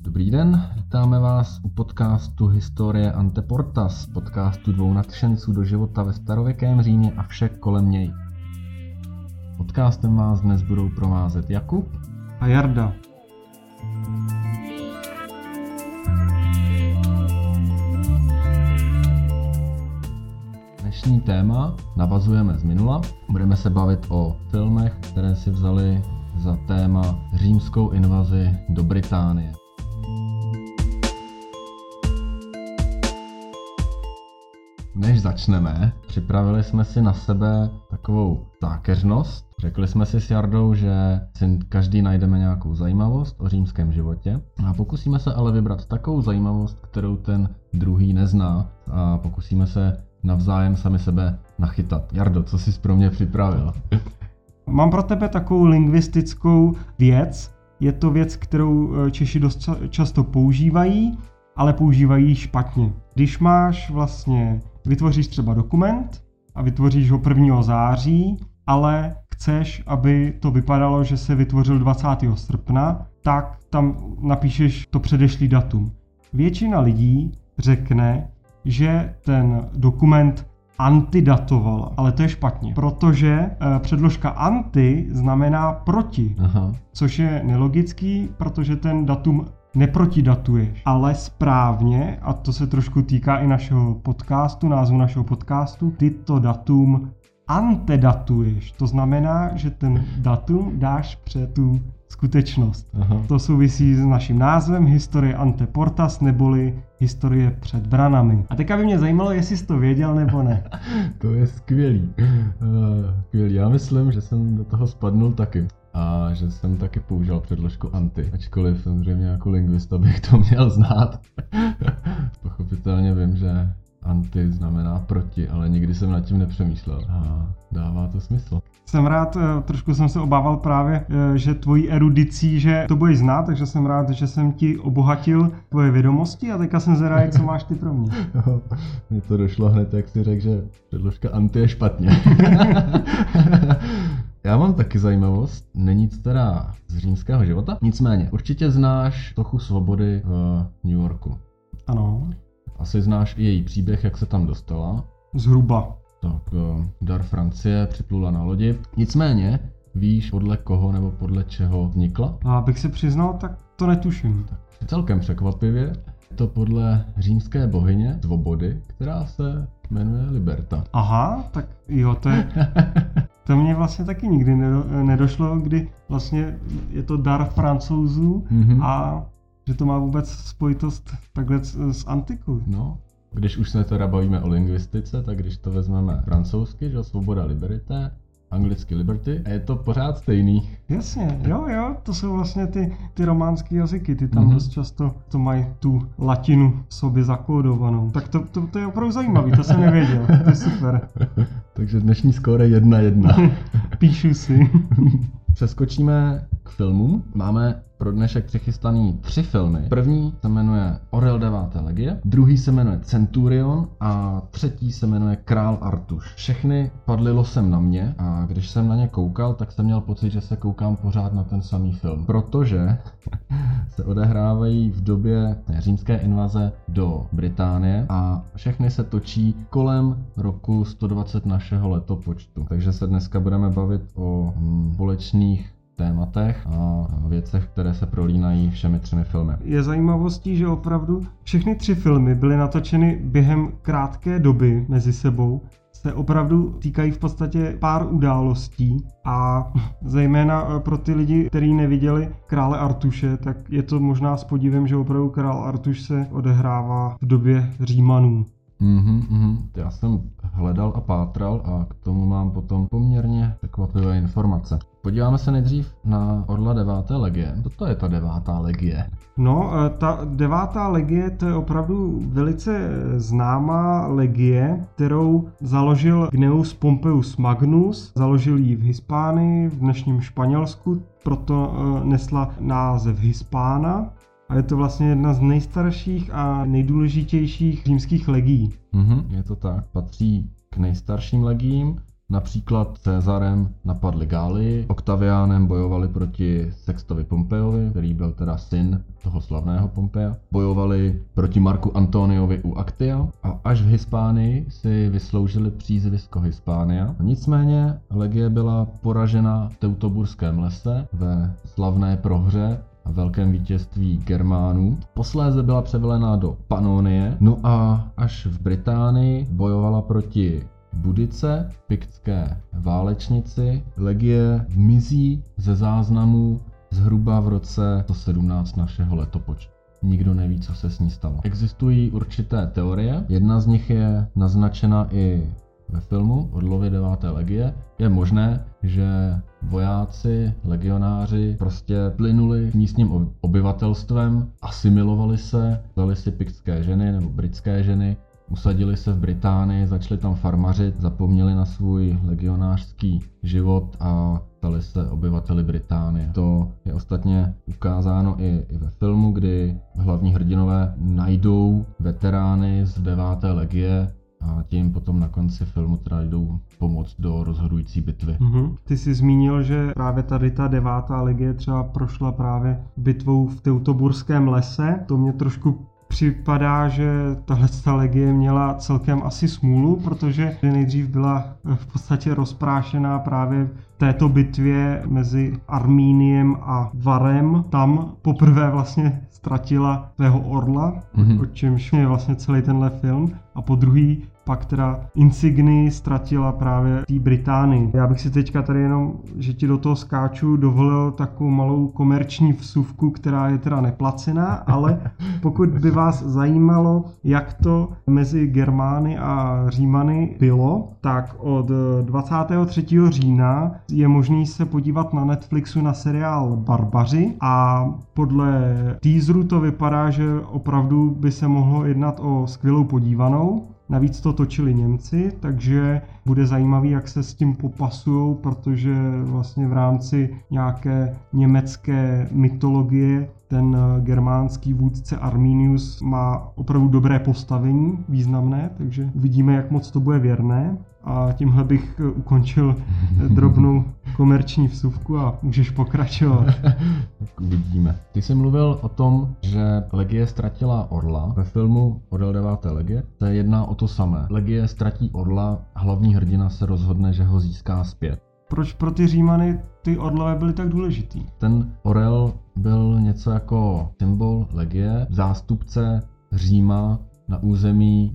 Dobrý den, vítáme vás u podcastu Historie Anteportas, podcastu dvou nadšenců do života ve starověkém Římě a vše kolem něj. Podcastem vás dnes budou provázet Jakub a Jarda. Dnešní téma navazujeme z minula. Budeme se bavit o filmech, které si vzali za téma římskou invazi do Británie. Než začneme, připravili jsme si na sebe takovou zákeřnost. Řekli jsme si s Jardou, že si každý najdeme nějakou zajímavost o římském životě a pokusíme se ale vybrat takovou zajímavost, kterou ten druhý nezná a pokusíme se navzájem sami sebe nachytat. Jardo, co jsi pro mě připravil? Mám pro tebe takovou lingvistickou věc. Je to věc, kterou eh, Češi dost často používají, ale používají špatně. Když máš vlastně, vytvoříš třeba dokument a vytvoříš ho 1. září, ale chceš, aby to vypadalo, že se vytvořil 20. srpna, tak tam napíšeš to předešlý datum. Většina lidí řekne, že ten dokument antidatovala, ale to je špatně, protože e, předložka anti znamená proti, Aha. což je nelogický, protože ten datum neprotidatuješ, ale správně, a to se trošku týká i našeho podcastu, názvu našeho podcastu, ty to datum antedatuješ. To znamená, že ten datum dáš před tu skutečnost. Aha. To souvisí s naším názvem Historie Anteportas neboli Historie před branami. A teďka by mě zajímalo, jestli jsi to věděl nebo ne. to je skvělý. Uh, skvělý. Já myslím, že jsem do toho spadnul taky a že jsem taky použil předložku anti, ačkoliv samozřejmě jako lingvista bych to měl znát. Pochopitelně vím, že anti znamená proti, ale nikdy jsem nad tím nepřemýšlel a dává to smysl. Jsem rád, eh, trošku jsem se obával právě, eh, že tvojí erudicí, že to budeš znát, takže jsem rád, že jsem ti obohatil tvoje vědomosti a teďka jsem zvědavý, co máš ty pro mě. Mně to došlo hned, jak jsi řekl, že předložka anti je špatně. Já mám taky zajímavost, není to teda z římského života, nicméně určitě znáš trochu svobody v New Yorku. Ano. Asi znáš i její příběh, jak se tam dostala. Zhruba. Tak, eh, dar Francie připlula na lodi. Nicméně, víš podle koho nebo podle čeho vznikla? A abych se přiznal, tak to netuším. Tak, celkem překvapivě. Je to podle římské bohyně svobody, která se jmenuje Liberta. Aha, tak jo, to je... To mě vlastně taky nikdy nedošlo, kdy vlastně je to dar francouzů mm-hmm. a že to má vůbec spojitost takhle s, s antikou. No, když už se teda bavíme o lingvistice, tak když to vezmeme francouzsky, že svoboda liberté, anglicky liberty, a je to pořád stejný. Jasně, jo, jo, to jsou vlastně ty, ty románské jazyky, ty tam mm-hmm. dost často to mají tu latinu v sobě zakódovanou. Tak to, to, to je opravdu zajímavý, to jsem nevěděl, to je super. Takže dnešní skóre jedna jedna. Píšu si. Přeskočíme k filmům. Máme pro dnešek přichystaný tři filmy. První se jmenuje Orel 9. legie, druhý se jmenuje Centurion a třetí se jmenuje Král Artuš. Všechny padly losem na mě a když jsem na ně koukal, tak jsem měl pocit, že se koukám pořád na ten samý film. Protože se odehrávají v době římské invaze do Británie a všechny se točí kolem roku 120 našeho letopočtu. Takže se dneska budeme bavit o hm, společných tématech a věcech, které se prolínají všemi třemi filmy. Je zajímavostí, že opravdu všechny tři filmy byly natočeny během krátké doby mezi sebou, se opravdu týkají v podstatě pár událostí a zejména eh, pro ty lidi, kteří neviděli krále Artuše, tak je to možná s podívem, že opravdu král Artuš se odehrává v době Římanů. Mm-hmm, mm-hmm. Já jsem hledal a pátral a k tomu mám potom poměrně překvapivé informace. Podíváme se nejdřív na Orla deváté legie. Co to je ta devátá legie? No, e, ta devátá legie to je opravdu velice známá legie, kterou založil Gneus Pompeius Magnus. Založil ji v Hispánii, v dnešním Španělsku, proto e, nesla název Hispána. A je to vlastně jedna z nejstarších a nejdůležitějších římských legií. Mhm, je to tak. Patří k nejstarším legiím Například Cezarem napadli Gálii, Octavianem bojovali proti Sextovi Pompejovi, který byl teda syn toho slavného Pompeja. Bojovali proti Marku Antoniovi u Actia a až v Hispánii si vysloužili přízvisko Hispánia. Nicméně legie byla poražena v Teutoburském lese ve slavné prohře a velkém vítězství Germánů. Posléze byla převelena do Panonie, no a až v Británii bojovala proti Budice, piktské válečnici, legie mizí ze záznamů zhruba v roce 117 našeho letopočtu. Nikdo neví, co se s ní stalo. Existují určité teorie, jedna z nich je naznačena i ve filmu Orlově 9. legie. Je možné, že vojáci, legionáři prostě plynuli místním obyvatelstvem, asimilovali se, dali si piktské ženy nebo britské ženy Usadili se v Británii, začali tam farmařit, zapomněli na svůj legionářský život a stali se obyvateli Británie. To je ostatně ukázáno i, i ve filmu, kdy hlavní hrdinové najdou veterány z 9. legie a tím potom na konci filmu teda jdou pomoct do rozhodující bitvy. Mm-hmm. Ty jsi zmínil, že právě tady ta devátá legie třeba prošla právě bitvou v Teutoburském lese. To mě trošku připadá, že tahle legie měla celkem asi smůlu, protože nejdřív byla v podstatě rozprášená právě v této bitvě mezi Armíniem a Varem. Tam poprvé vlastně ztratila svého orla, mm-hmm. o čemž je vlastně celý tenhle film. A po druhý pak teda Insigny ztratila právě té Británii. Já bych si teďka tady jenom, že ti do toho skáču, dovolil takovou malou komerční vsuvku, která je teda neplacená, ale pokud by vás zajímalo, jak to mezi Germány a Římany bylo, tak od 23. října je možný se podívat na Netflixu na seriál Barbaři a podle teaseru to vypadá, že opravdu by se mohlo jednat o skvělou podívanou. Navíc to točili Němci, takže bude zajímavý, jak se s tím popasují, protože vlastně v rámci nějaké německé mytologie ten germánský vůdce Arminius má opravdu dobré postavení, významné, takže uvidíme, jak moc to bude věrné. A tímhle bych ukončil drobnou komerční vsuvku a můžeš pokračovat. Uvidíme. Ty jsi mluvil o tom, že Legie ztratila Orla. Ve filmu Orel 9. Legie se jedná o to samé. Legie ztratí Orla, hlavní hrdina se rozhodne, že ho získá zpět. Proč pro ty Římany ty orlové byly tak důležitý? Ten orel byl něco jako symbol legie, zástupce Říma na území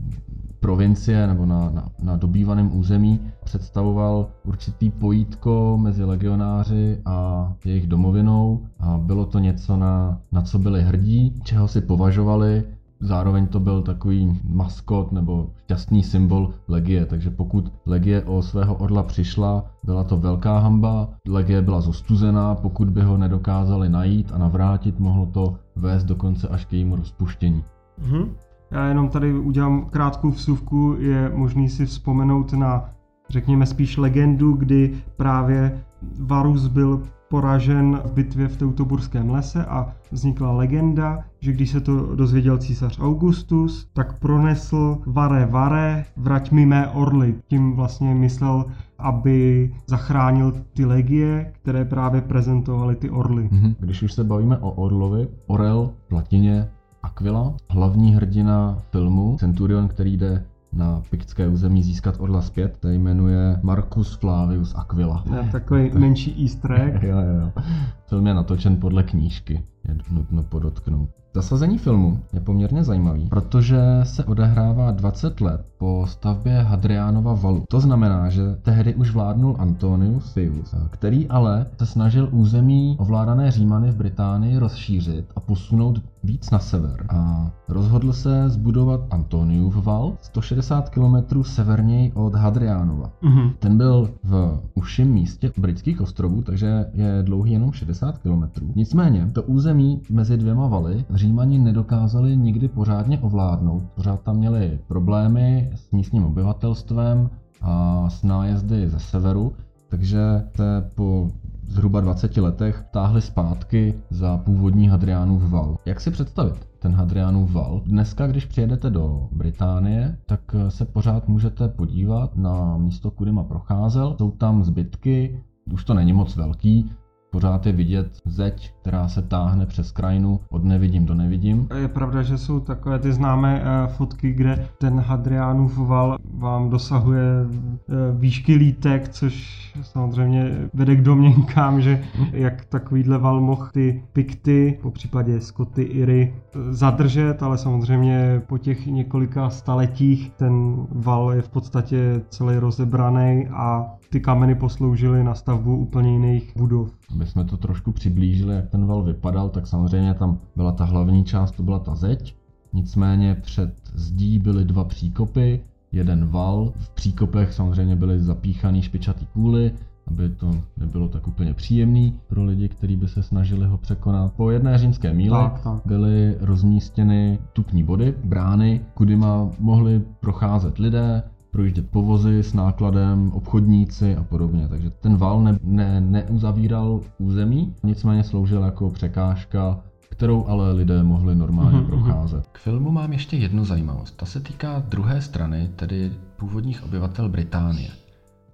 provincie nebo na, na, na dobývaném území představoval určitý pojítko mezi legionáři a jejich domovinou a bylo to něco, na, na co byli hrdí, čeho si považovali Zároveň to byl takový maskot nebo šťastný symbol Legie, takže pokud Legie o svého orla přišla, byla to velká hamba, Legie byla zostuzená, pokud by ho nedokázali najít a navrátit, mohlo to vést dokonce až k jejímu rozpuštění. Mm-hmm. Já jenom tady udělám krátkou vsuvku, je možný si vzpomenout na, řekněme spíš legendu, kdy právě Varus byl poražen v bitvě v Teutoburském lese a vznikla legenda, že když se to dozvěděl císař Augustus, tak pronesl vare vare, vrať mi mé orly. Tím vlastně myslel, aby zachránil ty legie, které právě prezentovaly ty orly. Mhm. Když už se bavíme o orlovi, orel v latině Aquila, hlavní hrdina filmu, Centurion, který jde na piktské území získat orla zpět, to jmenuje Marcus Flavius Aquila. Je takový menší easter egg. jo, jo, jo. Film je natočen podle knížky, je nutno podotknout. Zasazení filmu je poměrně zajímavý, protože se odehrává 20 let po stavbě Hadrianova valu. To znamená, že tehdy už vládnul Antonius Pius, který ale se snažil území ovládané Římany v Británii rozšířit a posunout víc na sever. A rozhodl se zbudovat Antoniův val 160 km severněji od Hadrianova. Mm-hmm. Ten byl v užším místě britských ostrovů, takže je dlouhý jenom 60 km. Nicméně to území mezi dvěma valy Římani nedokázali nikdy pořádně ovládnout. Pořád tam měli problémy s místním obyvatelstvem a s nájezdy ze severu, takže se po zhruba 20 letech táhli zpátky za původní Hadriánův val. Jak si představit ten Hadriánův val? Dneska, když přijedete do Británie, tak se pořád můžete podívat na místo, kudy ma procházel. Jsou tam zbytky, už to není moc velký, Pořád je vidět zeď, která se táhne přes krajinu od nevidím do nevidím. Je pravda, že jsou takové ty známé eh, fotky, kde ten Hadriánův val vám dosahuje eh, výšky lítek, což samozřejmě vede k domněnkám, že jak takovýhle val mohl ty pikty, po případě Skoty, Iry, zadržet, ale samozřejmě po těch několika staletích ten val je v podstatě celý rozebraný a ty kameny posloužily na stavbu úplně jiných budov. Aby jsme to trošku přiblížili, jak ten val vypadal, tak samozřejmě tam byla ta hlavní část, to byla ta zeď. Nicméně před zdí byly dva příkopy, jeden val. V příkopech samozřejmě byly zapíchaný špičatý kůly, aby to nebylo tak úplně příjemný pro lidi, kteří by se snažili ho překonat. Po jedné římské míle tak, tak. byly rozmístěny tupní body, brány, kudy mohli procházet lidé, projíždět povozy s nákladem, obchodníci a podobně. Takže ten val ne, ne, neuzavíral území, nicméně sloužil jako překážka kterou ale lidé mohli normálně mm-hmm. procházet. K filmu mám ještě jednu zajímavost. Ta se týká druhé strany, tedy původních obyvatel Británie.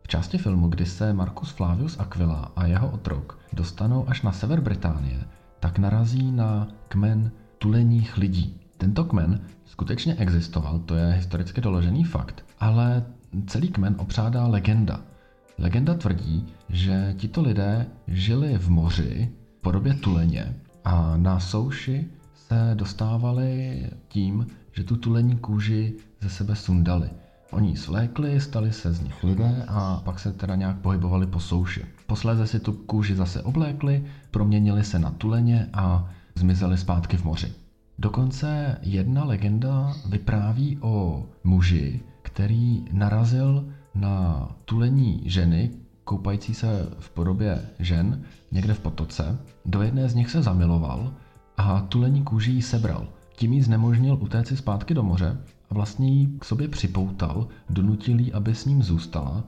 V části filmu, kdy se Marcus Flavius Aquila a jeho otrok dostanou až na sever Británie, tak narazí na kmen tuleních lidí. Tento kmen skutečně existoval, to je historicky doložený fakt, ale celý kmen opřádá legenda. Legenda tvrdí, že tito lidé žili v moři v podobě tuleně a na souši se dostávali tím, že tu tulení kůži ze sebe sundali. Oni svlékli, stali se z nich lidé a pak se teda nějak pohybovali po souši. Posléze si tu kůži zase oblékli, proměnili se na tuleně a zmizeli zpátky v moři. Dokonce jedna legenda vypráví o muži, který narazil na tulení ženy, koupající se v podobě žen někde v potoce. Do jedné z nich se zamiloval a tulení kůži jí sebral. Tím jí znemožnil utéci zpátky do moře a vlastně ji k sobě připoutal, donutil jí, aby s ním zůstala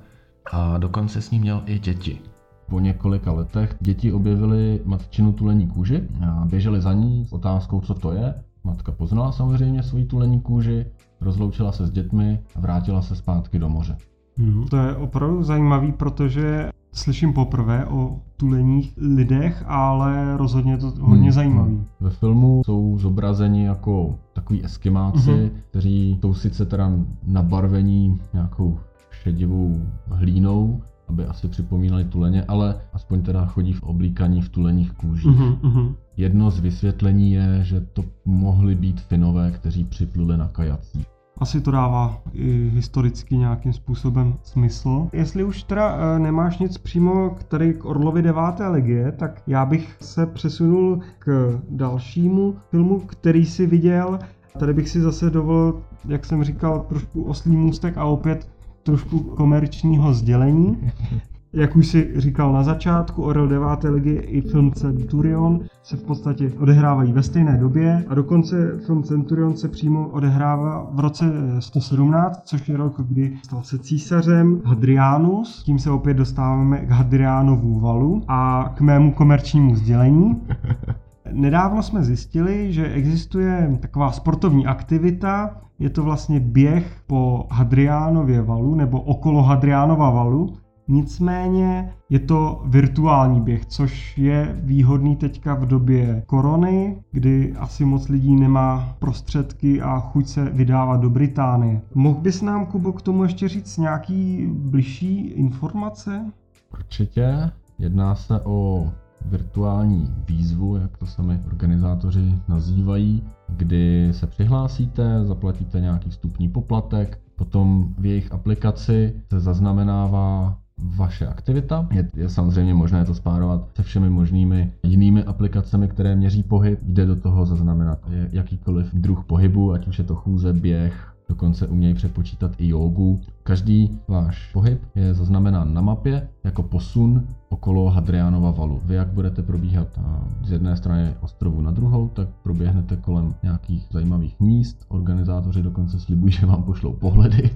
a dokonce s ním měl i děti. Po několika letech děti objevily matčinu tulení kůži a běželi za ní s otázkou, co to je. Matka poznala samozřejmě svoji tulení kůži, rozloučila se s dětmi a vrátila se zpátky do moře. Hmm, to je opravdu zajímavý, protože slyším poprvé o tuleních lidech, ale rozhodně je to hodně hmm. zajímavý. Ve filmu jsou zobrazeni jako takový eskimáci, hmm. kteří jsou sice teda nabarvení nějakou šedivou hlínou, aby asi připomínali tuleně, ale aspoň teda chodí v oblíkaní v tuleních kůžích. Mm-hmm. Jedno z vysvětlení je, že to mohli být Finové, kteří připluli na kajacích. Asi to dává i historicky nějakým způsobem smysl. Jestli už teda e, nemáš nic přímo k tady k Orlovi 9. legie, tak já bych se přesunul k dalšímu filmu, který si viděl. Tady bych si zase dovolil, jak jsem říkal, trošku oslý můstek a opět trošku komerčního sdělení. Jak už si říkal na začátku, Orel 9. ligy i film Centurion se v podstatě odehrávají ve stejné době a dokonce film Centurion se přímo odehrává v roce 117, což je rok, kdy stal se císařem Hadrianus. Tím se opět dostáváme k Hadrianovu valu a k mému komerčnímu sdělení. Nedávno jsme zjistili, že existuje taková sportovní aktivita, je to vlastně běh po Hadriánově valu nebo okolo Hadriánova valu, Nicméně je to virtuální běh, což je výhodný teďka v době korony, kdy asi moc lidí nemá prostředky a chuť se vydávat do Británie. Mohl bys nám, Kubo, k tomu ještě říct nějaký bližší informace? Určitě. Jedná se o virtuální výzvu, jak to sami organizátoři nazývají, kdy se přihlásíte, zaplatíte nějaký vstupní poplatek, potom v jejich aplikaci se zaznamenává vaše aktivita. Je, je samozřejmě možné to spárovat se všemi možnými jinými aplikacemi, které měří pohyb. Jde do toho zaznamenat jakýkoliv druh pohybu, ať už je to chůze, běh, dokonce umějí přepočítat i jogu. Každý váš pohyb je zaznamenán na mapě jako posun okolo Hadriánova valu. Vy jak budete probíhat z jedné strany ostrovu na druhou, tak proběhnete kolem nějakých zajímavých míst. Organizátoři dokonce slibují, že vám pošlou pohledy.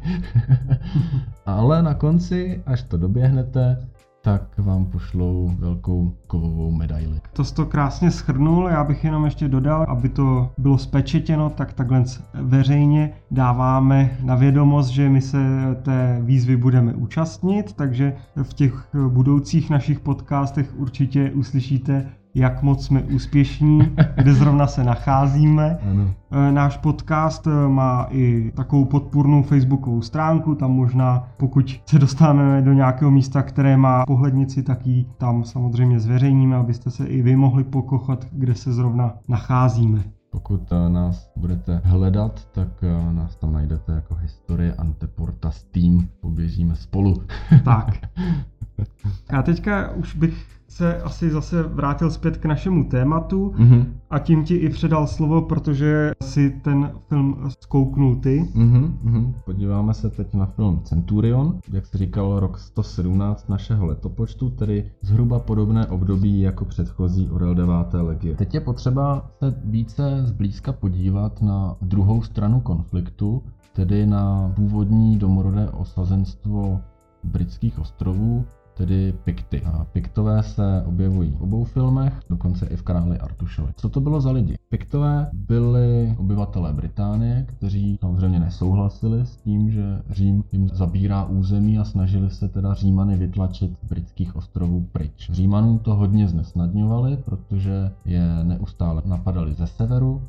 Ale na konci, až to doběhnete, tak vám pošlou velkou kovovou medaili. To jsi to krásně schrnul, já bych jenom ještě dodal, aby to bylo spečetěno, tak takhle veřejně dáváme na vědomost, že my se té výzvy budeme účastnit, takže v těch budoucích našich podcastech určitě uslyšíte jak moc jsme úspěšní, kde zrovna se nacházíme. Ano. E, náš podcast e, má i takovou podpůrnou facebookovou stránku, tam možná pokud se dostaneme do nějakého místa, které má pohlednici, tak ji tam samozřejmě zveřejníme, abyste se i vy mohli pokochat, kde se zrovna nacházíme. Pokud e, nás budete hledat, tak nás tam najdete jako historie Anteporta Steam. Poběžíme spolu. Tak. A teďka už bych se asi zase vrátil zpět k našemu tématu mm-hmm. a tím ti i předal slovo, protože si ten film zkouknul ty. Mm-hmm. Podíváme se teď na film Centurion, jak jsi říkal, rok 117 našeho letopočtu, tedy zhruba podobné období jako předchozí Orel 9. legie. Teď je potřeba se více zblízka podívat na druhou stranu konfliktu, tedy na původní domorodé osazenstvo britských ostrovů, tedy Pikty. A Piktové se objevují v obou filmech, dokonce i v Králi Artušovi. Co to bylo za lidi? Piktové byli obyvatelé Británie, kteří samozřejmě nesouhlasili s tím, že Řím jim zabírá území a snažili se teda Římany vytlačit z britských ostrovů pryč. Římanům to hodně znesnadňovali, protože je neustále napadali ze severu,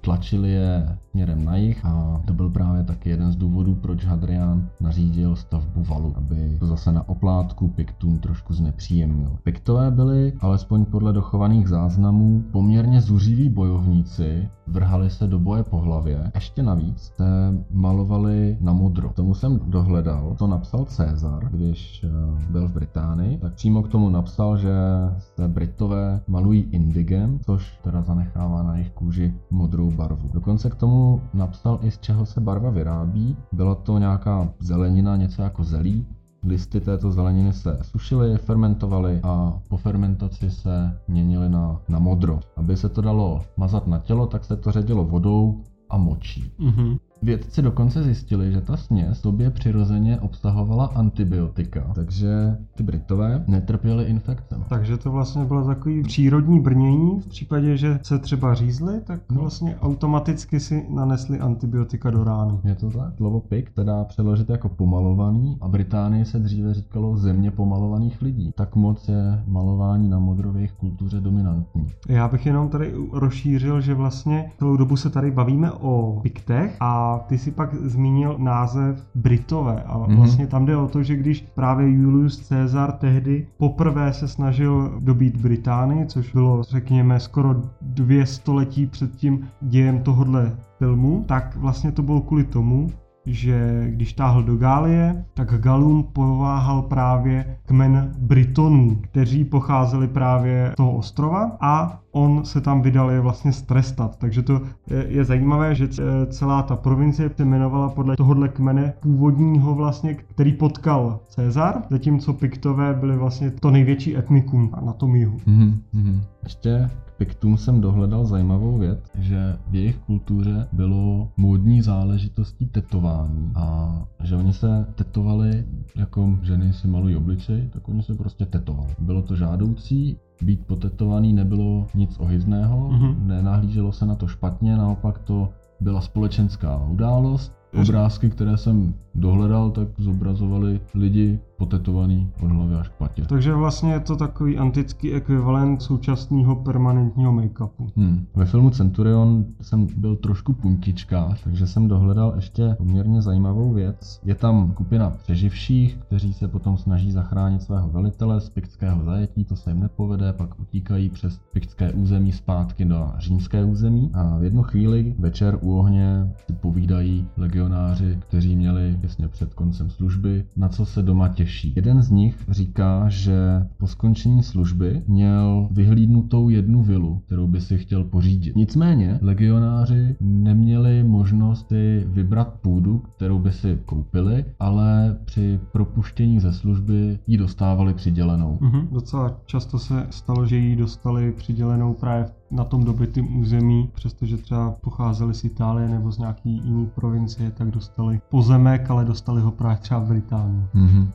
tlačili je směrem na jih a to byl právě taky jeden z důvodů, proč Hadrian nařídil stavbu valu, aby to zase na oplátku Piktům trošku znepříjemnil. Piktové byli, alespoň podle dochovaných záznamů, poměrně zuřiví bojovníci, vrhali se do boje po hlavě. Ještě navíc se malovali na modro. Tomu jsem dohledal, to napsal Cezar, když eh, byl v Británii, tak přímo k tomu napsal, že se Britové malují indigem, což teda zanechává na jejich kůži modrou barvu. Dokonce k tomu napsal i z čeho se barva vyrábí. Byla to nějaká zelenina, něco jako zelí, Listy této zeleniny se sušily, fermentovaly a po fermentaci se měnily na, na modro. Aby se to dalo mazat na tělo, tak se to ředilo vodou a močí. Mm-hmm. Vědci dokonce zjistili, že ta směs sobě přirozeně obsahovala antibiotika, takže ty Britové netrpěli infekcemi. Takže to vlastně bylo takový přírodní brnění. V případě, že se třeba řízli, tak no. vlastně automaticky si nanesli antibiotika do rány. Je to tak? Slovo pik teda přeložit jako pomalovaný a Británii se dříve říkalo země pomalovaných lidí. Tak moc je malování na modro v jejich kultuře dominantní. Já bych jenom tady rozšířil, že vlastně celou dobu se tady bavíme o piktech a ty si pak zmínil název Britové a mhm. vlastně tam jde o to, že když právě Julius Caesar tehdy poprvé se snažil dobít Británii, což bylo řekněme skoro dvě století před tím dějem tohohle filmu, tak vlastně to bylo kvůli tomu, že když táhl do Gálie, tak Galům pováhal právě kmen Britonů, kteří pocházeli právě z toho ostrova a on se tam vydal je vlastně strestat. Takže to je, je zajímavé, že celá ta provincie se jmenovala podle tohohle kmene původního vlastně, který potkal Cezar, zatímco Piktové byly vlastně to největší etnikum na tom jihu. Mm-hmm. Ještě Piktům jsem dohledal zajímavou věc, že v jejich kultuře bylo módní záležitostí tetování a že oni se tetovali, jako ženy si malují obličej, tak oni se prostě tetovali. Bylo to žádoucí, být potetovaný nebylo nic ohyzného, mm-hmm. nenahlíželo se na to špatně, naopak to byla společenská událost. Obrázky, které jsem dohledal, tak zobrazovali lidi potetovaný od hlavy až k patě. Takže vlastně je to takový antický ekvivalent současného permanentního make-upu. Hmm. Ve filmu Centurion jsem byl trošku puntička, takže jsem dohledal ještě poměrně zajímavou věc. Je tam skupina přeživších, kteří se potom snaží zachránit svého velitele z piktského zajetí, to se jim nepovede, pak utíkají přes piktské území zpátky do římské území a v jednu chvíli večer u ohně si povídají legionáři, kteří měli těsně před koncem služby, na co se doma těší. Jeden z nich říká, že po skončení služby měl vyhlídnutou jednu vilu, kterou by si chtěl pořídit. Nicméně legionáři neměli možnosti vybrat půdu, kterou by si koupili, ale při propuštění ze služby ji dostávali přidělenou. Mm-hmm. Docela často se stalo, že ji dostali přidělenou právě v na tom dobytým území, přestože třeba pocházeli z Itálie nebo z nějaký jiný provincie, tak dostali pozemek, ale dostali ho právě třeba v Británii. Mm-hmm.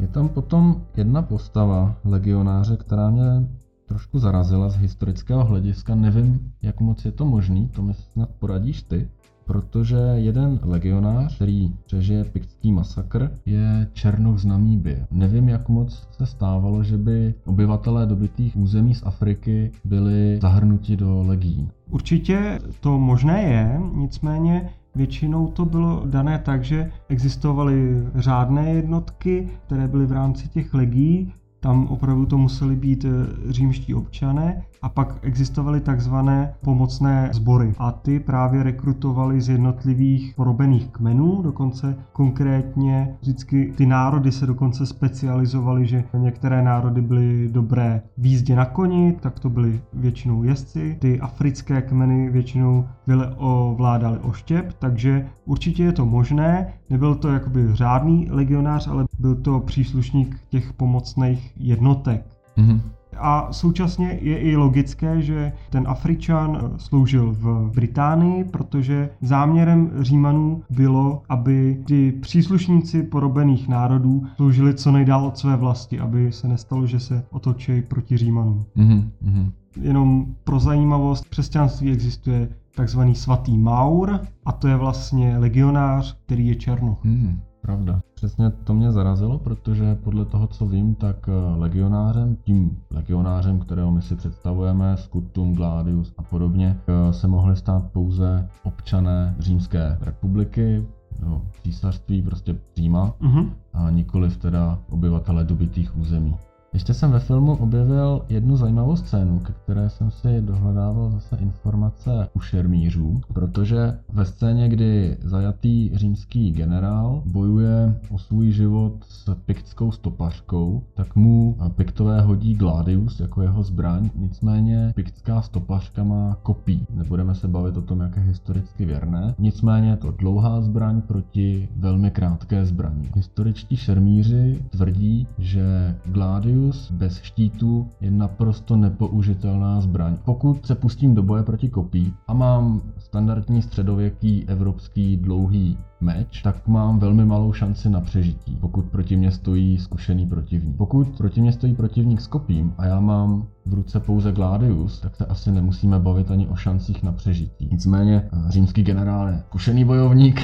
Je tam potom jedna postava legionáře, která mě trošku zarazila z historického hlediska. Nevím, jak moc je to možný, to mi snad poradíš ty protože jeden legionář, který přežije piktský masakr, je Černoch z Namíbie. Nevím, jak moc se stávalo, že by obyvatelé dobytých území z Afriky byli zahrnuti do legií. Určitě to možné je, nicméně Většinou to bylo dané tak, že existovaly řádné jednotky, které byly v rámci těch legií, tam opravdu to museli být eh, římští občané a pak existovaly takzvané pomocné sbory. A ty právě rekrutovali z jednotlivých porobených kmenů, dokonce konkrétně vždycky ty národy se dokonce specializovaly, že některé národy byly dobré v jízdě na koni, tak to byly většinou jezdci, ty africké kmeny většinou byly ovládali oštěp, takže určitě je to možné, nebyl to jakoby řádný legionář, ale byl to příslušník těch pomocných jednotek. Mm-hmm. A současně je i logické, že ten Afričan sloužil v Británii, protože záměrem Římanů bylo, aby ty příslušníci porobených národů sloužili co nejdál od své vlasti, aby se nestalo, že se otočí proti Římanům. Mm-hmm. Jenom pro zajímavost, křesťanství existuje takzvaný svatý Maur a to je vlastně legionář, který je černoch. Mm. Pravda. Přesně to mě zarazilo, protože podle toho, co vím, tak eh, legionářem, tím legionářem, kterého my si představujeme, Scutum, Gladius a podobně, eh, se mohli stát pouze občané Římské republiky, no, císařství, prostě Říma, uh-huh. a nikoliv teda obyvatele dobytých území. Ještě jsem ve filmu objevil jednu zajímavou scénu, ke které jsem si dohledával zase informace u šermířů, protože ve scéně, kdy zajatý římský generál bojuje o svůj život s piktskou stopařkou, tak mu piktové hodí Gladius jako jeho zbraň, nicméně piktská stopařka má kopí. Nebudeme se bavit o tom, jak je historicky věrné, nicméně je to dlouhá zbraň proti velmi krátké zbraní. Historičtí šermíři tvrdí, že Gladius Gladius bez štítu je naprosto nepoužitelná zbraň. Pokud se pustím do boje proti kopí a mám standardní středověký evropský dlouhý meč, tak mám velmi malou šanci na přežití, pokud proti mě stojí zkušený protivník. Pokud proti mě stojí protivník s kopím a já mám v ruce pouze Gladius, tak se asi nemusíme bavit ani o šancích na přežití. Nicméně eh, římský generál je zkušený bojovník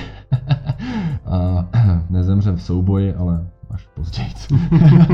a nezemře v souboji, ale až později.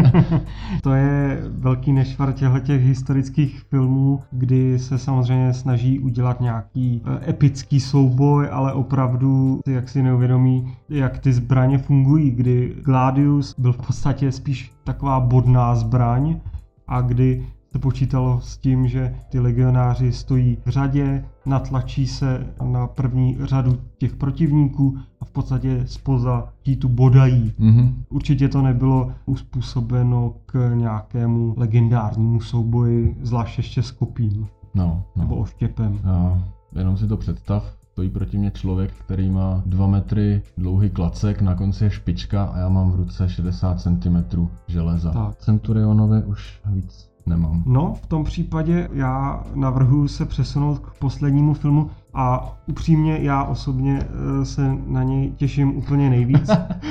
to je velký nešvar těch historických filmů, kdy se samozřejmě snaží udělat nějaký eh, epický souboj, ale opravdu jak si neuvědomí, jak ty zbraně fungují, kdy Gladius byl v podstatě spíš taková bodná zbraň a kdy se počítalo s tím, že ty legionáři stojí v řadě, natlačí se na první řadu těch protivníků a v podstatě spoza tu bodají. Mm-hmm. Určitě to nebylo uspůsobeno k nějakému legendárnímu souboji, zvlášť ještě s kopím. No, no. Nebo oštěpem. No, jenom si to představ, stojí proti mě člověk, který má 2 metry dlouhý klacek, na konci je špička a já mám v ruce 60 cm železa. Tak. Centurionovi už víc nemám. No, v tom případě já navrhuji se přesunout k poslednímu filmu a upřímně já osobně eh, se na něj těším úplně nejvíc,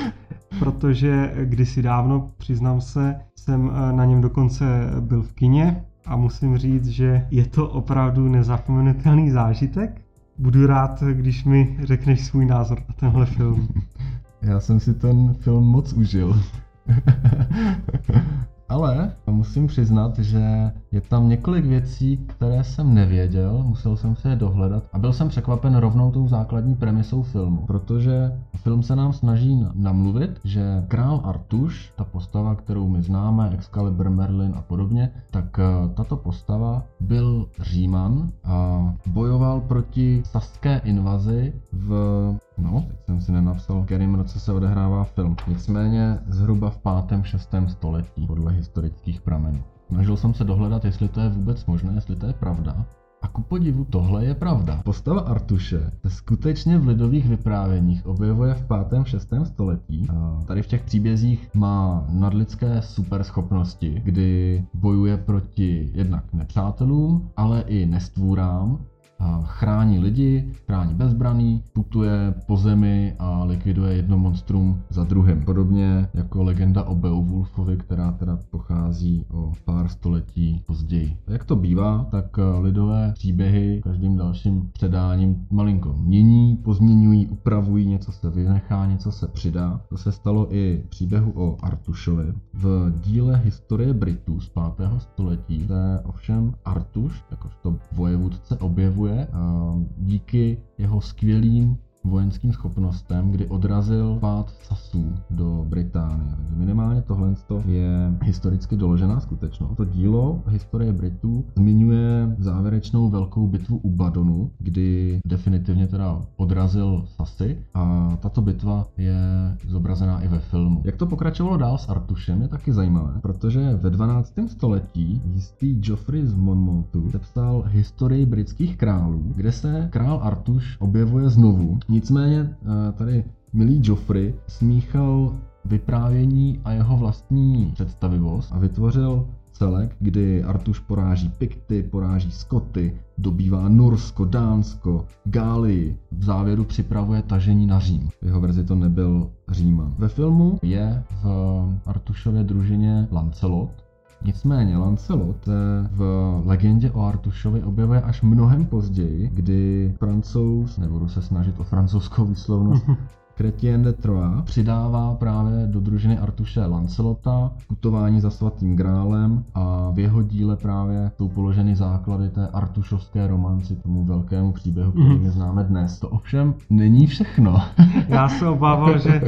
protože kdysi dávno, přiznám se, jsem eh, na něm dokonce byl v kině a musím říct, že je to opravdu nezapomenutelný zážitek. Budu rád, když mi řekneš svůj názor na tenhle film. Já jsem si ten film moc užil. Ale musím přiznat, že je tam několik věcí, které jsem nevěděl, musel jsem se je dohledat a byl jsem překvapen rovnou tou základní premisou filmu, protože film se nám snaží namluvit, že král Artuš, ta postava, kterou my známe, Excalibur, Merlin a podobně, tak eh, tato postava byl Říman a bojoval proti saské invazi v No, teď jsem si nenapsal, v kterém roce se odehrává film. Nicméně zhruba v 5. 6. století, podle historických pramenů. Snažil jsem se dohledat, jestli to je vůbec možné, jestli to je pravda. A ku podivu tohle je pravda. Postava Artuše se skutečně v lidových vyprávěních objevuje v 5. 6. století. A tady v těch příbězích má nadlidské superschopnosti, kdy bojuje proti jednak nepřátelům, ale i nestvůrám, chrání lidi, chrání bezbraný, putuje po zemi a likviduje jedno monstrum za druhým. Podobně jako legenda o Beowulfovi, která teda pochází o pár století později. Jak to bývá, tak eh, lidové příběhy každým dalším předáním malinko mění, pozměňují, upravují, něco se vynechá, něco se přidá. To se stalo i příběhu o Artušovi. V díle Historie Britů z 5. století se ovšem Artuš, jakožto vojevůdce, objevuje funguje díky jeho skvělým vojenským schopnostem, kdy odrazil pád Sasů do Británie. Takže minimálně tohle je historicky doložená skutečnost. To dílo historie Britů zmiňuje závěrečnou velkou bitvu u Badonu, kdy definitivně teda odrazil Sasy a tato bitva je zobrazená i ve filmu. Jak to pokračovalo dál s Artušem je taky zajímavé, protože ve 12. století jistý Geoffrey z Monmoutu sepsal historii britských králů, kde se král Artuš objevuje znovu Nicméně eh, tady milý Joffrey smíchal vyprávění a jeho vlastní představivost a vytvořil celek, kdy Artuš poráží Pikty, poráží Skoty, dobývá Norsko, Dánsko, Gálii, v závěru připravuje tažení na Řím. V jeho verzi to nebyl Říman. Ve filmu je v Artušově družině Lancelot, Nicméně Lancelot se v legendě o Artušovi objevuje až mnohem později, kdy francouz, nebudu se snažit o francouzskou výslovnost, Chrétien de Troyes přidává právě do družiny Artuše Lancelota, putování za svatým grálem a v jeho díle právě jsou položeny základy té artušovské romanci, tomu velkému příběhu, který my známe dnes. To ovšem není všechno. Já se obával, že,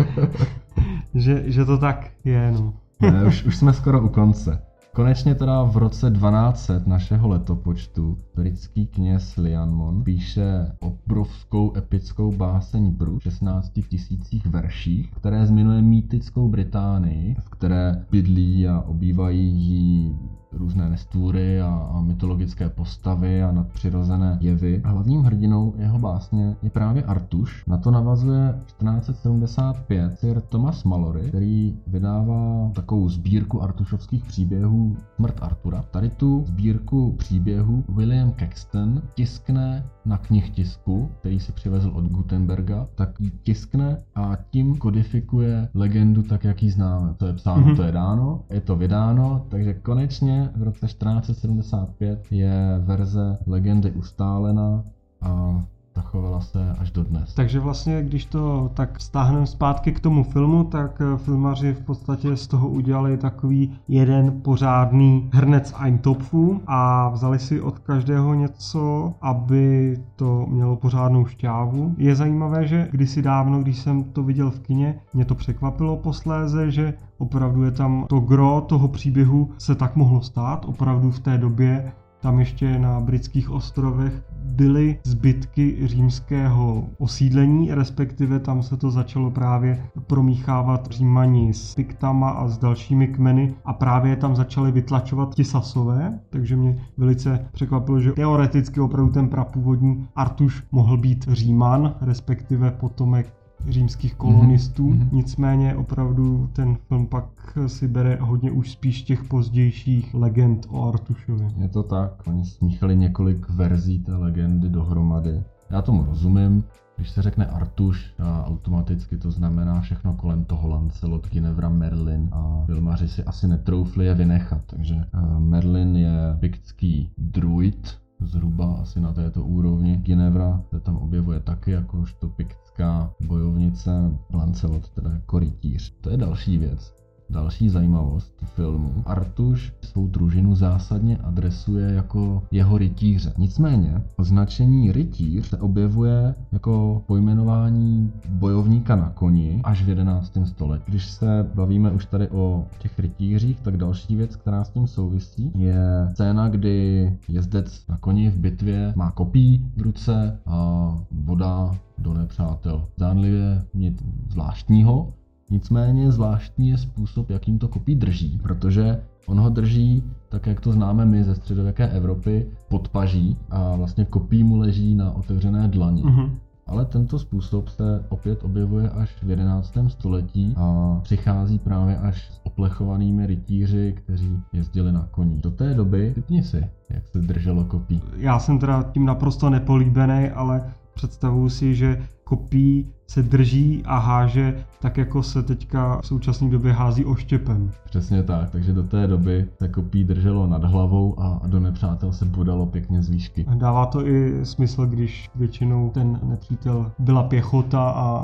že, že to tak je. No. Ne, už, už jsme skoro u konce. Konečně teda v roce 1200 našeho letopočtu britský kněz Lianmon píše obrovskou epickou báseň Bru v 16 tisících verších, které zmiňuje mýtickou Británii, v které bydlí a obývají jí různé nestvůry a, a mytologické postavy a nadpřirozené jevy. Hlavním hrdinou jeho básně je právě Artuš. Na to navazuje 1475 sir Thomas Mallory, který vydává takovou sbírku artušovských příběhů Smrt Artura. Tady tu sbírku příběhů William Caxton tiskne na knihtisku, který si přivezl od Gutenberga, tak ji tiskne a tím kodifikuje legendu tak, jak ji známe. To je psáno, mm-hmm. to je dáno, je to vydáno, takže konečně v roce 1475 je verze legendy ustálena a zachovala se až do dnes. Takže vlastně, když to tak stáhneme zpátky k tomu filmu, tak eh, filmaři v podstatě z toho udělali takový jeden pořádný hrnec Eintopfu a vzali si od každého něco, aby to mělo pořádnou šťávu. Je zajímavé, že kdysi dávno, když jsem to viděl v kině, mě to překvapilo posléze, že opravdu je tam to gro toho příběhu se tak mohlo stát. Opravdu v té době tam ještě na britských ostrovech byly zbytky římského osídlení, respektive tam se to začalo právě promíchávat římani s Piktama a s dalšími kmeny a právě tam začali vytlačovat ti sasové, takže mě velice překvapilo, že teoreticky opravdu ten prapůvodní Artuš mohl být Říman, respektive potomek římských kolonistů. Mm-hmm. Nicméně opravdu ten film pak si bere hodně už spíš těch pozdějších legend o Artušovi. Je to tak, oni smíchali několik verzí té legendy dohromady. Já tomu rozumím, když se řekne Artuš, a automaticky to znamená všechno kolem toho Lancelot, Ginevra, Merlin a filmaři si asi netroufli je vynechat. Takže Merlin je piktský druid, zhruba asi na této úrovni. Ginevra se tam objevuje taky jakožto piktská bojovnice, Lancelot teda jako rytíř. To je další věc. Další zajímavost filmu. Artuš svou družinu zásadně adresuje jako jeho rytíře. Nicméně označení rytíř se objevuje jako pojmenování bojovníka na koni až v 11. století. Když se bavíme už tady o těch rytířích, tak další věc, která s tím souvisí, je scéna, kdy jezdec na koni v bitvě má kopí v ruce a voda do nepřátel. Zdánlivě nic zvláštního, Nicméně zvláštní je způsob, jakým to kopí drží, protože on ho drží tak jak to známe my ze středověké Evropy, podpaží a vlastně kopí mu leží na otevřené dlani. Mhm. Ale tento způsob se opět objevuje až v 11. století a přichází právě až s oplechovanými rytíři, kteří jezdili na koní. Do té doby, typni si, jak se drželo kopí. Já jsem teda tím naprosto nepolíbený, ale představuju si, že kopí se drží a háže tak, jako se teďka v současné době hází oštěpem. Přesně tak, takže do té doby se kopí drželo nad hlavou a do nepřátel se bodalo pěkně z výšky. Dává to i smysl, když většinou ten nepřítel byla pěchota a,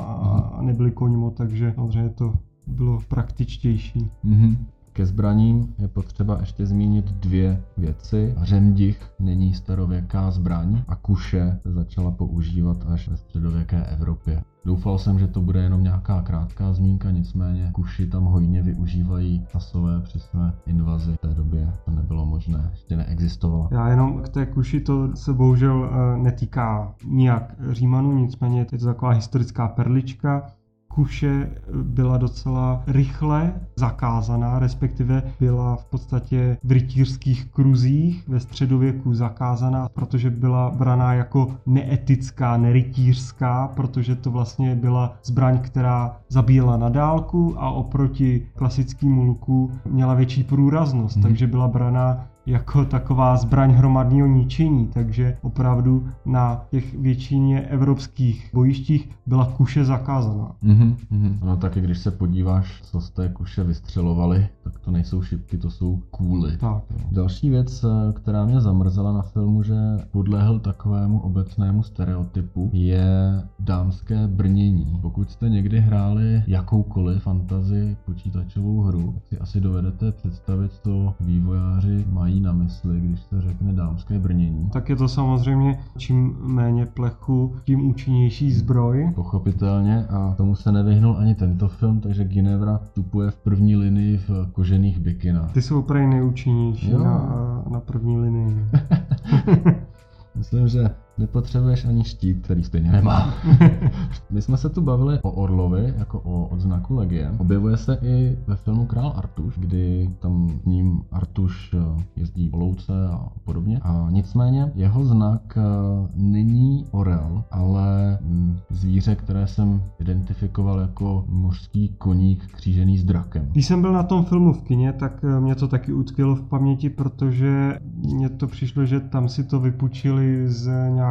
a nebyli koňmo, takže samozřejmě to bylo praktičtější. Mhm. Ke zbraním je potřeba ještě zmínit dvě věci. Řemdich není starověká zbraň a kuše se začala používat až ve středověké Evropě. Doufal jsem, že to bude jenom nějaká krátká zmínka, nicméně kuši tam hojně využívají asové při své invazi. V té době to nebylo možné, ještě neexistovalo. Já jenom k té kuši to se bohužel eh, netýká nijak Římanů, nicméně je to taková historická perlička. Kuše byla docela rychle zakázaná, respektive byla v podstatě v rytířských kruzích ve středověku zakázaná, protože byla braná jako neetická, nerytířská, protože to vlastně byla zbraň, která zabíjela na dálku a oproti klasickému luku měla větší průraznost, Mhm. takže byla braná jako taková zbraň hromadného ničení, takže opravdu na těch většině evropských bojištích byla kuše zakázaná. Mhm, mhm. No taky když se podíváš, co z té kuše vystřelovali, tak to nejsou šipky, to jsou kůly. Tak. Další věc, eh, která mě zamrzela na filmu, že podlehl takovému obecnému stereotypu, je dámské brnění. Pokud jste někdy hráli jakoukoliv fantazi počítačovou hru, si asi dovedete představit, co vývojáři mají na mysli, když se řekne dámské brnění. Tak je to samozřejmě čím méně plechu, tím účinnější zbroj. Pochopitelně a tomu se nevyhnul ani tento film, takže Ginevra vstupuje v první linii v kožených bikinách. Ty jsou úplně nejúčinnější Jo. na, na první linii. Myslím, že nepotřebuješ ani štít, který stejně nemá. My jsme se tu bavili o Orlovi jako o odznaku legie. Objevuje se i ve filmu Král Artuš, kdy tam s ním Artuš eh, jezdí po louce a podobně. A nicméně jeho znak eh, není orel, ale mm, zvíře, které jsem identifikoval jako mořský koník křížený s drakem. Když jsem byl na tom filmu v kině, tak eh, mě to taky utkvělo v paměti, protože mně to přišlo, že tam si to vypučili z nějakého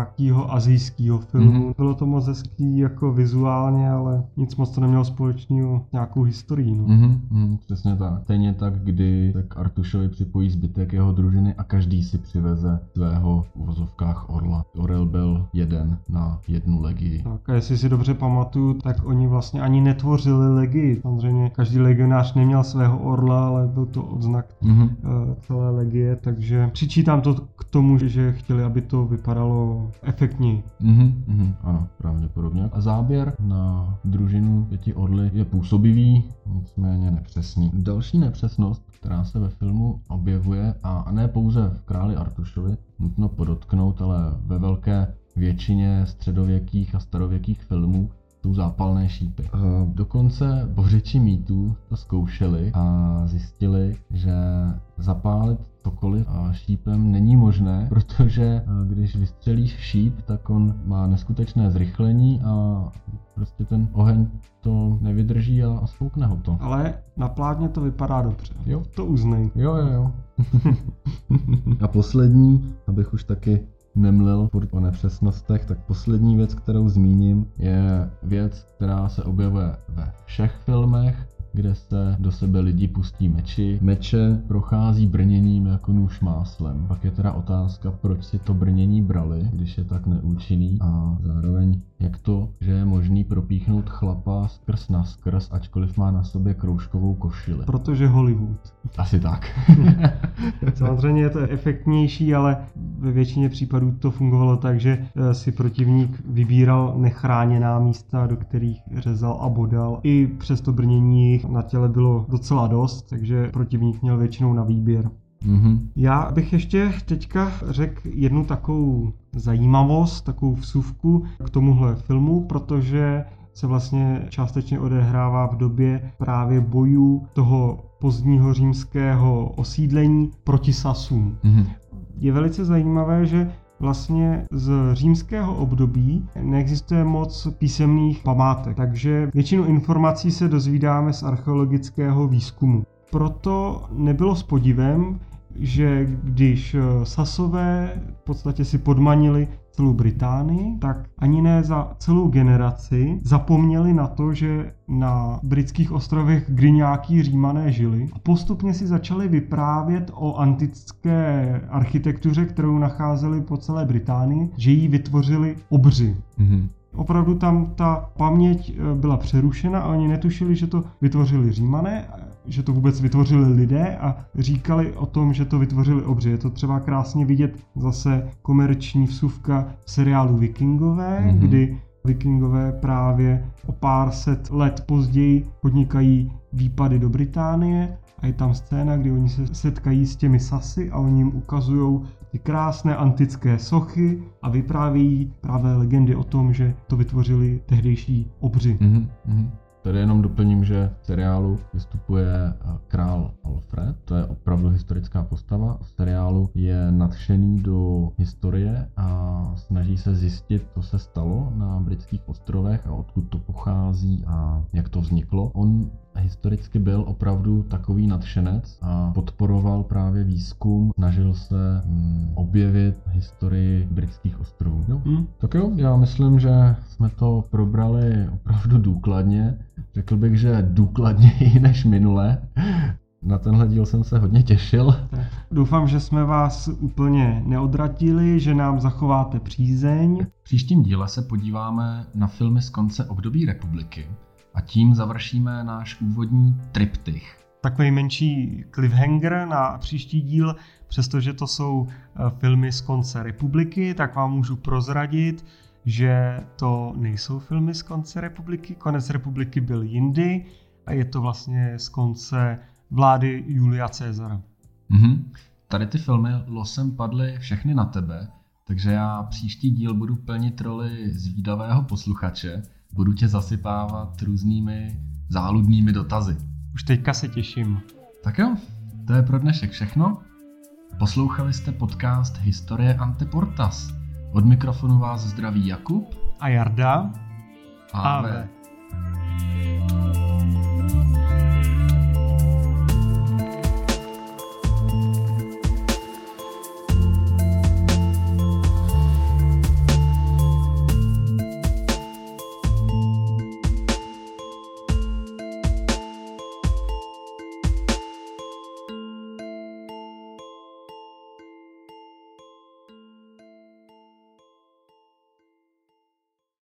azijského filmu. Mhm. Mm-hmm. Bylo to moc hezký jako vizuálně, ale nic moc to nemělo společného nějakou historií. No. Mhm, mhm, přesně tak. Stejně tak, kdy se k Artušovi připojí zbytek jeho družiny a každý si přiveze svého v uvozovkách orla. Orel byl jeden na jednu legii. Tak a jestli si dobře pamatuju, tak oni vlastně ani netvořili legii. Samozřejmě každý legionář neměl svého orla, ale byl to odznak Mhm. eh, celé legie, takže přičítám to k tomu, že chtěli, aby to vypadalo efektněji. Mhm, mhm, ano, pravděpodobně. A záběr na družinu pěti orly je působivý, nicméně nepřesný. Další nepřesnost, která se ve filmu objevuje, a ne pouze v Králi Artušovi, nutno podotknout, ale ve velké většině středověkých a starověkých filmů, jsou zápalné šípy. Eh, Dokonce bořiči mýtů to zkoušeli a zjistili, že zapálit cokoliv a šípem není možné, protože eh, když vystřelíš šíp, tak on má neskutečné zrychlení a prostě ten oheň to nevydrží a, a spoukne ho to. Ale na plátně to vypadá dobře. Jo. To uznej. Jo, jo, jo. a poslední, abych už taky nemlil furt o nepřesnostech, tak poslední věc, kterou zmíním, je věc, která se objevuje ve všech filmech, kde se do sebe lidi pustí meči. Meče prochází brněním jako nůž máslem. Pak je teda otázka, proč si to brnění brali, když je tak neúčinný a zároveň jak to, že je možný propíchnout chlapa skrz na skrz, ačkoliv má na sobě kroužkovou košili. Protože Hollywood. Asi tak. Samozřejmě je to efektnější, ale ve většině případů to fungovalo tak, že eh, si protivník vybíral nechráněná místa, do kterých řezal a bodal. I přes to brnění jich na těle bylo docela dost, takže protivník měl většinou na výběr. mhm. Já bych ještě teďka řekl jednu takovou zajímavost, takovou vsuvku k tomuhle filmu, protože se vlastně částečně odehrává v době právě bojů toho pozdního římského osídlení proti Sasům. Mm-hmm. Je velice zajímavé, že vlastně z římského období neexistuje moc písemných památek, takže většinu informací se dozvídáme z archeologického výzkumu. Proto nebylo s podivem, že když Sasové v podstatě si podmanili celou Británii, tak ani ne za celou generaci zapomněli na to, že na britských ostrovech Griňáký římané žili. A postupně si začali vyprávět o antické architektuře, kterou nacházeli po celé Británii, že ji vytvořili obři. Mm-hmm. Opravdu tam ta paměť eh, byla přerušena a oni netušili, že to vytvořili římané že to vůbec vytvořili lidé a říkali o tom, že to vytvořili obři. Je to třeba krásně vidět zase komerční vsuvka v seriálu Vikingové, mm-hmm. kdy Vikingové právě o pár set let později podnikají výpady do Británie a je tam scéna, kdy oni se setkají s těmi sasy a oni jim ukazují ty krásné antické sochy a vyprávějí právě legendy o tom, že to vytvořili tehdejší obři. Mm-hmm. Tady jenom doplním, že v seriálu vystupuje eh, král Alfred, to je opravdu historická postava. V seriálu je nadšený do historie a snaží se zjistit, co se stalo na britských ostrovech a odkud to pochází a jak to vzniklo. On historicky byl opravdu takový nadšenec a podporoval právě výzkum, snažil se mm, objevit historii britských ostrovů. Jo. Mm. Tak jo, já myslím, že jsme to probrali opravdu důkladně. Řekl bych, že důkladněji než minule. Na tenhle díl jsem se hodně těšil. Doufám, že jsme vás úplně neodratili, že nám zachováte přízeň. V příštím díle se podíváme na filmy z konce období republiky a tím završíme náš úvodní triptych. Takový menší cliffhanger na příští díl, přestože to jsou eh, filmy z konce republiky, tak vám můžu prozradit, že to nejsou filmy z konce republiky. Konec republiky byl jindy a je to vlastně z konce vlády Julia Cezara. Mm-hmm. Tady ty filmy losem padly všechny na tebe, takže já příští díl budu plnit roli zvídavého posluchače budu tě zasypávat různými záludnými dotazy. Už teďka se těším. Tak jo, to je pro dnešek všechno. Poslouchali jste podcast Historie Anteportas. Od mikrofonu vás zdraví Jakub a Jarda. Ave. Ave.